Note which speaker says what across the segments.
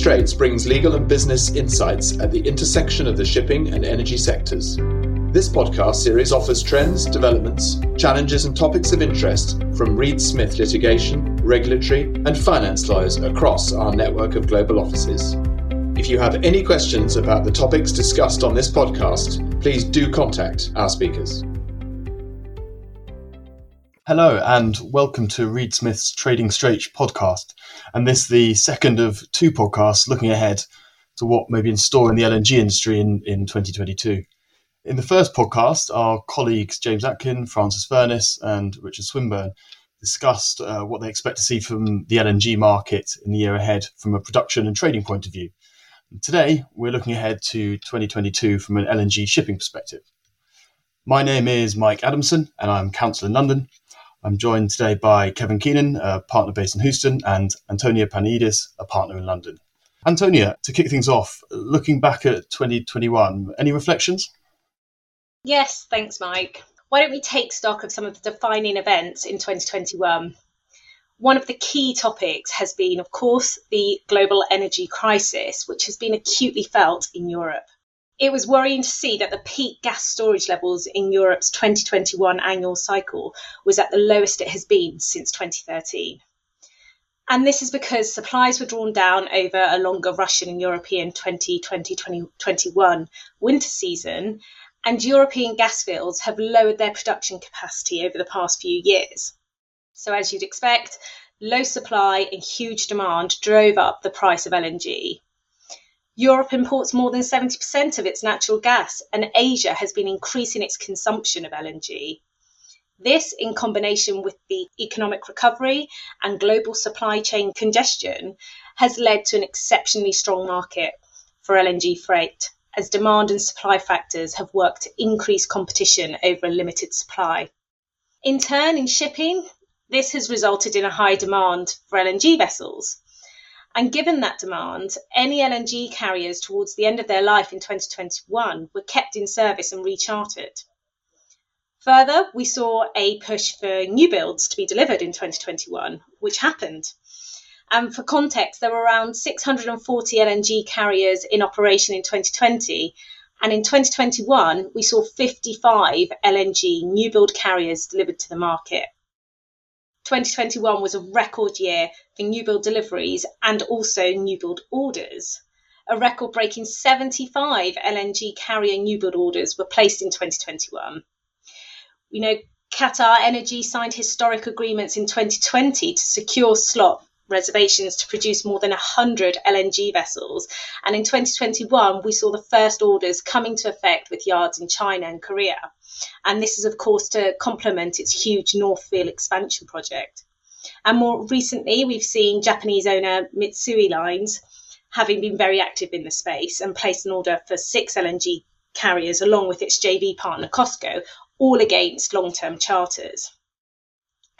Speaker 1: Straits brings legal and business insights at the intersection of the shipping and energy sectors. This podcast series offers trends, developments, challenges, and topics of interest from Reed Smith litigation, regulatory, and finance lawyers across our network of global offices. If you have any questions about the topics discussed on this podcast, please do contact our speakers.
Speaker 2: Hello, and welcome to Reed Smith's Trading Straits podcast. And this the second of two podcasts looking ahead to what may be in store in the LNG industry in, in 2022. In the first podcast, our colleagues James Atkin, Francis Furness, and Richard Swinburne discussed uh, what they expect to see from the LNG market in the year ahead from a production and trading point of view. And today, we're looking ahead to 2022 from an LNG shipping perspective. My name is Mike Adamson, and I'm counsel in London. I'm joined today by Kevin Keenan, a partner based in Houston, and Antonia Panidis, a partner in London. Antonia, to kick things off, looking back at 2021, any reflections?
Speaker 3: Yes, thanks, Mike. Why don't we take stock of some of the defining events in 2021? One of the key topics has been, of course, the global energy crisis, which has been acutely felt in Europe. It was worrying to see that the peak gas storage levels in Europe's 2021 annual cycle was at the lowest it has been since 2013. And this is because supplies were drawn down over a longer Russian and European 2020 2021 winter season and European gas fields have lowered their production capacity over the past few years. So, as you'd expect, low supply and huge demand drove up the price of LNG. Europe imports more than 70% of its natural gas, and Asia has been increasing its consumption of LNG. This, in combination with the economic recovery and global supply chain congestion, has led to an exceptionally strong market for LNG freight as demand and supply factors have worked to increase competition over a limited supply. In turn, in shipping, this has resulted in a high demand for LNG vessels. And given that demand, any LNG carriers towards the end of their life in 2021 were kept in service and rechartered. Further, we saw a push for new builds to be delivered in 2021, which happened. And for context, there were around 640 LNG carriers in operation in 2020. And in 2021, we saw 55 LNG new build carriers delivered to the market. 2021 was a record year for new build deliveries and also new build orders. A record breaking 75 LNG carrier new build orders were placed in 2021. You know, Qatar Energy signed historic agreements in 2020 to secure slot reservations to produce more than 100 LNG vessels. And in 2021, we saw the first orders coming to effect with yards in China and Korea. And this is, of course, to complement its huge North Field expansion project. And more recently, we've seen Japanese owner Mitsui Lines having been very active in the space and placed an order for six LNG carriers along with its JV partner COSCO, all against long term charters.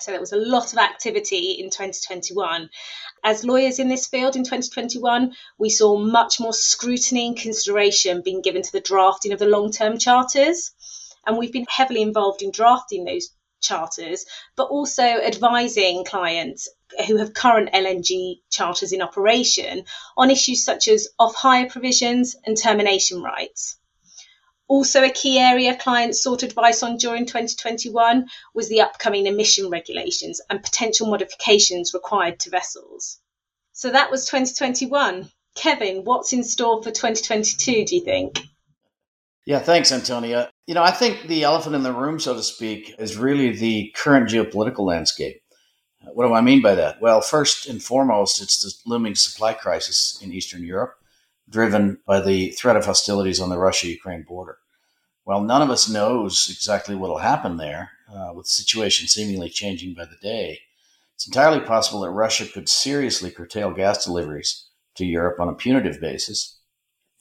Speaker 3: So there was a lot of activity in 2021. As lawyers in this field in 2021, we saw much more scrutiny and consideration being given to the drafting of the long term charters. And we've been heavily involved in drafting those charters, but also advising clients who have current LNG charters in operation on issues such as off hire provisions and termination rights. Also, a key area clients sought advice on during 2021 was the upcoming emission regulations and potential modifications required to vessels. So that was 2021. Kevin, what's in store for 2022, do you think?
Speaker 4: Yeah, thanks, Antonia. You know, I think the elephant in the room, so to speak, is really the current geopolitical landscape. Uh, what do I mean by that? Well, first and foremost, it's the looming supply crisis in Eastern Europe driven by the threat of hostilities on the Russia Ukraine border. While none of us knows exactly what will happen there, uh, with the situation seemingly changing by the day, it's entirely possible that Russia could seriously curtail gas deliveries to Europe on a punitive basis,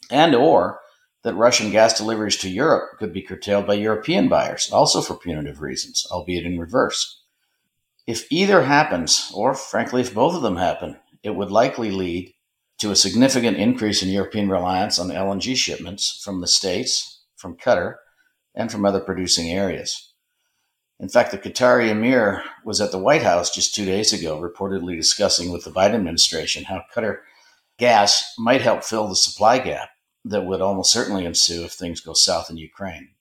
Speaker 4: and or that Russian gas deliveries to Europe could be curtailed by European buyers, also for punitive reasons, albeit in reverse. If either happens, or frankly, if both of them happen, it would likely lead to a significant increase in European reliance on LNG shipments from the States, from Qatar, and from other producing areas. In fact, the Qatari emir was at the White House just two days ago, reportedly discussing with the Biden administration how Qatar gas might help fill the supply gap that would almost certainly ensue if things go south in Ukraine.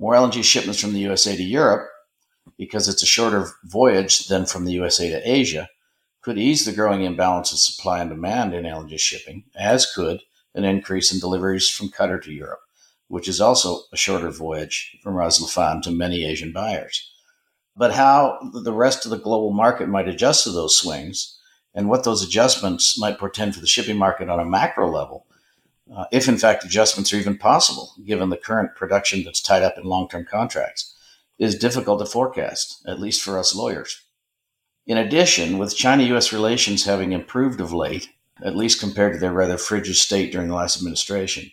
Speaker 4: More LNG shipments from the USA to Europe, because it's a shorter voyage than from the USA to Asia, could ease the growing imbalance of supply and demand in LNG shipping, as could an increase in deliveries from Qatar to Europe, which is also a shorter voyage from Ras Laffan to many Asian buyers. But how the rest of the global market might adjust to those swings and what those adjustments might portend for the shipping market on a macro level, uh, if in fact adjustments are even possible, given the current production that's tied up in long term contracts, is difficult to forecast, at least for us lawyers. In addition, with China US relations having improved of late, at least compared to their rather frigid state during the last administration,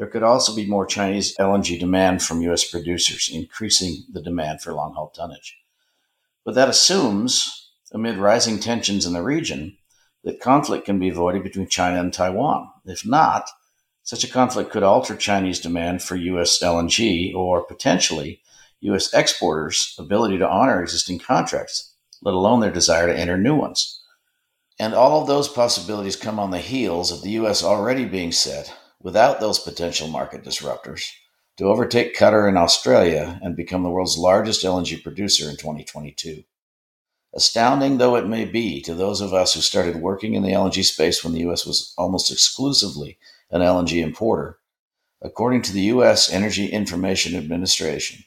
Speaker 4: there could also be more Chinese LNG demand from US producers, increasing the demand for long haul tonnage. But that assumes, amid rising tensions in the region, that conflict can be avoided between China and Taiwan. If not, such a conflict could alter Chinese demand for US LNG or potentially US exporters' ability to honor existing contracts let alone their desire to enter new ones. And all of those possibilities come on the heels of the U.S. already being set, without those potential market disruptors, to overtake Qatar and Australia and become the world's largest LNG producer in 2022. Astounding though it may be to those of us who started working in the LNG space when the U.S. was almost exclusively an LNG importer, according to the U.S. Energy Information Administration,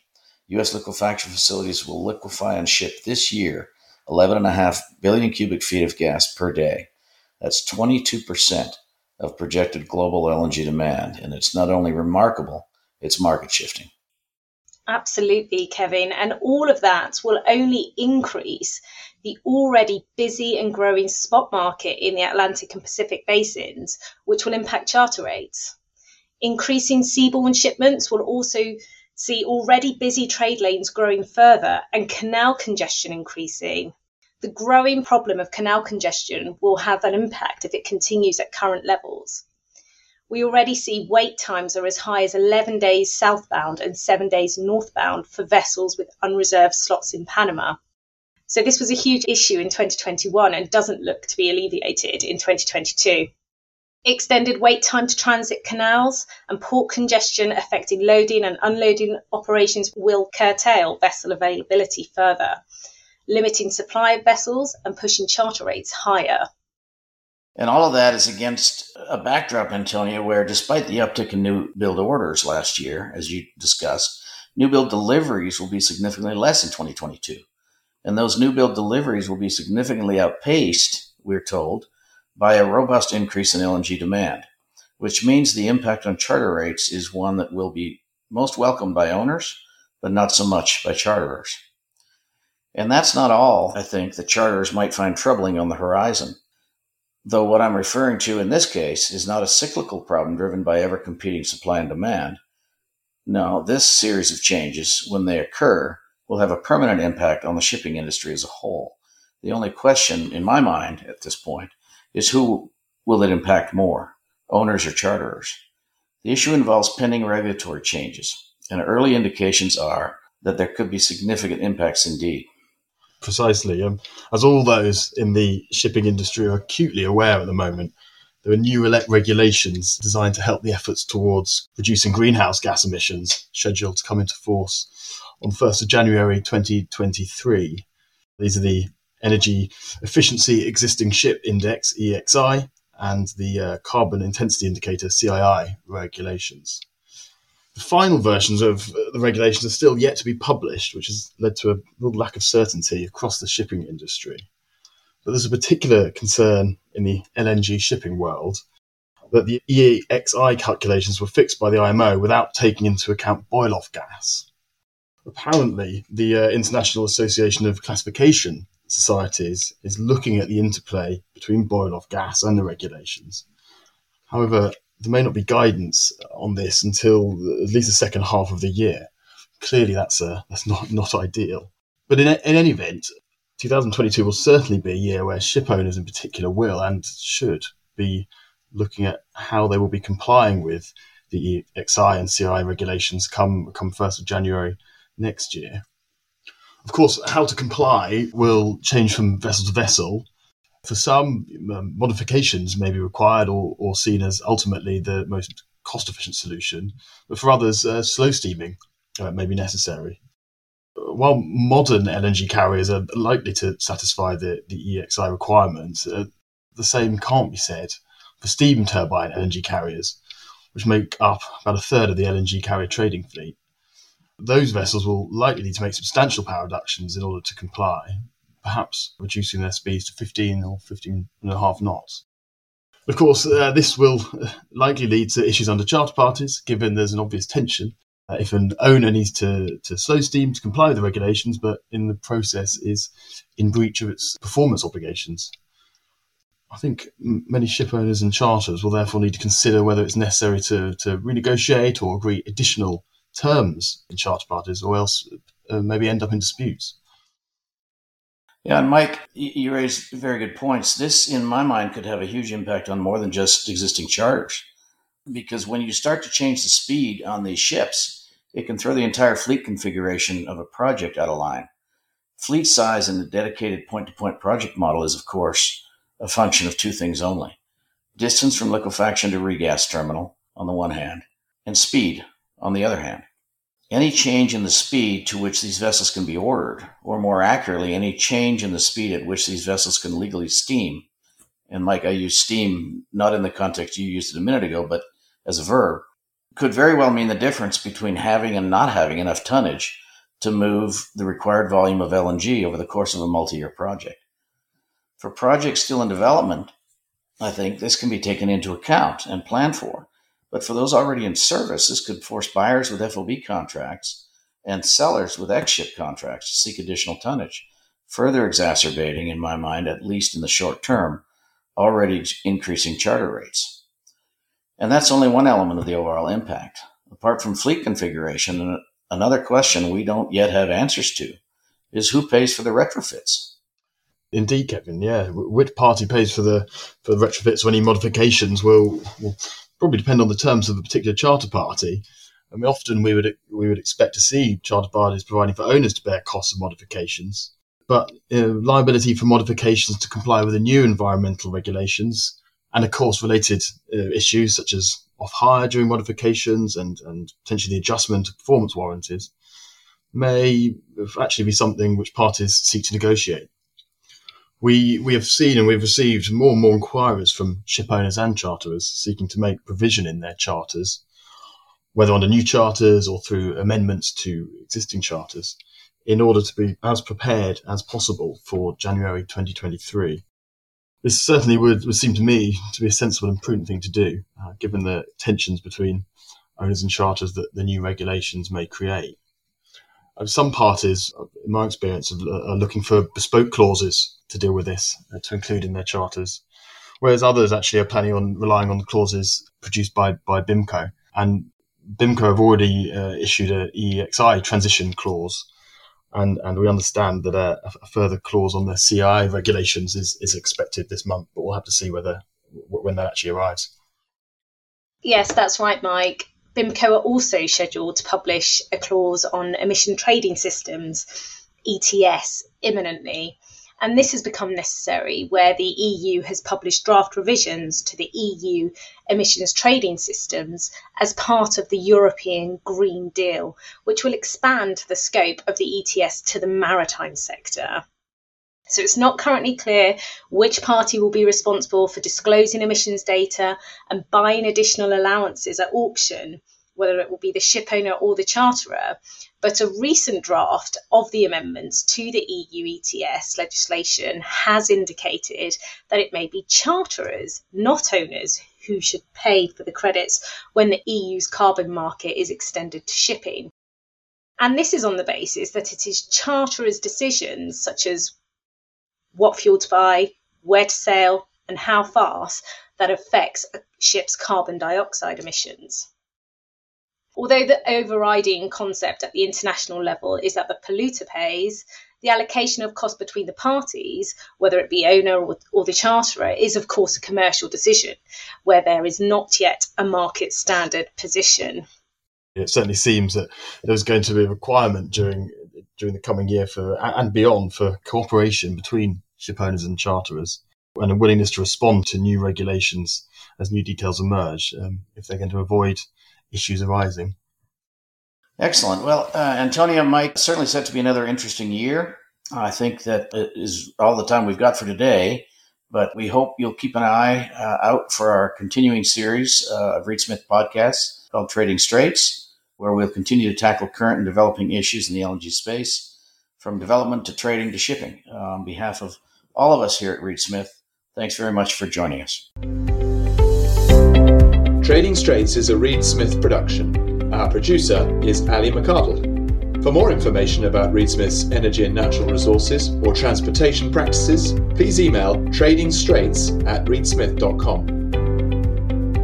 Speaker 4: U.S. liquefaction facilities will liquefy and ship this year 11.5 billion cubic feet of gas per day. That's 22% of projected global LNG demand. And it's not only remarkable, it's market shifting.
Speaker 3: Absolutely, Kevin. And all of that will only increase the already busy and growing spot market in the Atlantic and Pacific basins, which will impact charter rates. Increasing seaborne shipments will also see already busy trade lanes growing further and canal congestion increasing. The growing problem of canal congestion will have an impact if it continues at current levels. We already see wait times are as high as 11 days southbound and seven days northbound for vessels with unreserved slots in Panama. So, this was a huge issue in 2021 and doesn't look to be alleviated in 2022. Extended wait time to transit canals and port congestion affecting loading and unloading operations will curtail vessel availability further, limiting supply of vessels and pushing charter rates higher.
Speaker 4: And all of that is against a backdrop, Antonia, where despite the uptick in new build orders last year, as you discussed, new build deliveries will be significantly less in 2022. And those new build deliveries will be significantly outpaced, we're told, by a robust increase in LNG demand, which means the impact on charter rates is one that will be most welcomed by owners, but not so much by charterers. And that's not all, I think, that charterers might find troubling on the horizon. Though what I'm referring to in this case is not a cyclical problem driven by ever competing supply and demand. No, this series of changes, when they occur, will have a permanent impact on the shipping industry as a whole. The only question in my mind at this point is who will it impact more, owners or charterers? The issue involves pending regulatory changes, and early indications are that there could be significant impacts indeed.
Speaker 2: Precisely. Um, as all those in the shipping industry are acutely aware at the moment, there are new regulations designed to help the efforts towards reducing greenhouse gas emissions scheduled to come into force on 1st of January 2023. These are the Energy Efficiency Existing Ship Index, EEXI, and the uh, Carbon Intensity Indicator, CII, regulations. The final versions of the regulations are still yet to be published, which has led to a real lack of certainty across the shipping industry. But there's a particular concern in the LNG shipping world that the EEXI calculations were fixed by the IMO without taking into account boil off gas. Apparently, the uh, International Association of Classification societies is looking at the interplay between boil off gas and the regulations. However, there may not be guidance on this until at least the second half of the year. Clearly, that's a, uh, that's not not ideal. But in, in any event, 2022 will certainly be a year where ship owners in particular will and should be looking at how they will be complying with the EEXI and CII regulations come come 1st of January next year. Of course, how to comply will change from vessel to vessel. For some, um, modifications may be required or, or seen as ultimately the most cost efficient solution, but for others, uh, slow steaming uh, may be necessary. While modern LNG carriers are likely to satisfy the, the EEXI requirements, uh, the same can't be said for steam turbine LNG carriers, which make up about a third of the LNG carrier trading fleet. Those vessels will likely need to make substantial power reductions in order to comply, perhaps reducing their speeds to 15 or 15 and a half knots. Of course, uh, this will uh, likely lead to issues under charter parties, given there's an obvious tension. Uh, if an owner needs to, to slow steam to comply with the regulations, but in the process is in breach of its performance obligations. I think many ship owners and charters will therefore need to consider whether it's necessary to, to renegotiate or agree additional terms in charter parties, or else uh, maybe end up in disputes.
Speaker 4: Yeah, and Mike, you raised very good points. This, in my mind, could have a huge impact on more than just existing charters. Because when you start to change the speed on these ships, it can throw the entire fleet configuration of a project out of line. Fleet size in the dedicated point to point project model is, of course, a function of two things only distance from liquefaction to regas terminal, on the one hand, and speed, on the other hand. Any change in the speed to which these vessels can be ordered, or more accurately, any change in the speed at which these vessels can legally steam, and Mike, I use steam not in the context you used it a minute ago, but as a verb, could very well mean the difference between having and not having enough tonnage to move the required volume of LNG over the course of a multi year project. For projects still in development, I think this can be taken into account and planned for. But for those already in service, this could force buyers with FOB contracts and sellers with ex ship contracts to seek additional tonnage, further exacerbating, in my mind, at least in the short term, already increasing charter rates. And that's only one element of the overall impact. Apart from fleet configuration, another question we don't yet have answers to is who pays for the retrofits?
Speaker 2: Indeed, Kevin. Yeah, which party pays for the for the retrofits or any modifications will, will probably depend on the terms of a particular charter party. I mean, often we would we would expect to see charter parties providing for owners to bear costs of modifications, but uh, liability for modifications to comply with the new environmental regulations and, of course, related uh, issues such as off hire during modifications and and potentially the adjustment of performance warranties may actually be something which parties seek to negotiate we we have seen and we've received more and more inquiries from ship owners and charterers seeking to make provision in their charters, whether under new charters or through amendments to existing charters, in order to be as prepared as possible for January 2023. This certainly would, would seem to me to be a sensible and prudent thing to do, uh, given the tensions between owners and charters that the new regulations may create. Uh, some parties, in my experience, are looking for bespoke clauses to deal with this, uh, to include in their charters, whereas others actually are planning on relying on the clauses produced by, by BIMCO. And BIMCO have already uh, issued a EEXI transition clause, and, and we understand that a, a, further clause on the CII regulations is, is expected this month, but we'll have to see whether when that actually arrives.
Speaker 3: Yes, that's right, Mike. BIMCO are also scheduled to publish a clause on emission trading systems, ETS, imminently. And this has become necessary where the EU has published draft revisions to the EU emissions trading systems as part of the European Green Deal, which will expand the scope of the ETS to the maritime sector. So it's not currently clear which party will be responsible for disclosing emissions data and buying additional allowances at auction, whether it will be the ship owner or the charterer. But a recent draft of the amendments to the EU ETS legislation has indicated that it may be charterers, not owners, who should pay for the credits when the EU's carbon market is extended to shipping. And this is on the basis that it is charterers' decisions, such as what fuel to buy, where to sail, and how fast that affects a ship's carbon dioxide emissions. Although the overriding concept at the international level is that the polluter pays, the allocation of cost between the parties, whether it be owner or, or, the charterer, is of course a commercial decision where there is not yet a market standard position.
Speaker 2: It certainly seems that there's going to be a requirement during during the coming year for and beyond for cooperation between ship owners and charterers. and a willingness to respond to new regulations as new details emerge um, if they're going to avoid issues arising.
Speaker 4: Excellent. Well, uh, Antonia, Mike, certainly set to be another interesting year. I think that is all the time we've got for today, but we hope you'll keep an eye uh, out for our continuing series uh, of Reed Smith podcasts called Trading Straits, where we'll continue to tackle current and developing issues in the LNG space, from development to trading to shipping. Uh, on behalf of all of us here at Reed Smith, thanks very much for joining us.
Speaker 1: Trading Straits is a Reed Smith production. Our producer is Ali McCardle. For more information about Reed Smith's energy and natural resources or transportation practices, please email tradingstraits at reedsmith.com.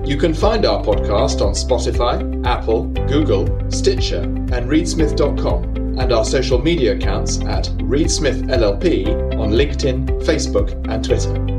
Speaker 1: You can find our podcast on Spotify, Apple, Google, Stitcher, and reedsmith.com, and our social media accounts at Reed Smith LLP on LinkedIn, Facebook, and Twitter.